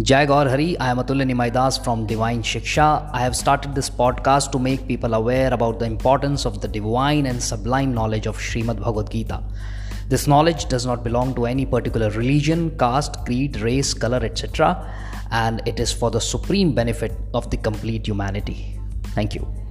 Jai Gaur Hari, I am Atulya Nimaidas from Divine Shiksha. I have started this podcast to make people aware about the importance of the divine and sublime knowledge of Srimad Bhagavad Gita. This knowledge does not belong to any particular religion, caste, creed, race, color, etc., and it is for the supreme benefit of the complete humanity. Thank you.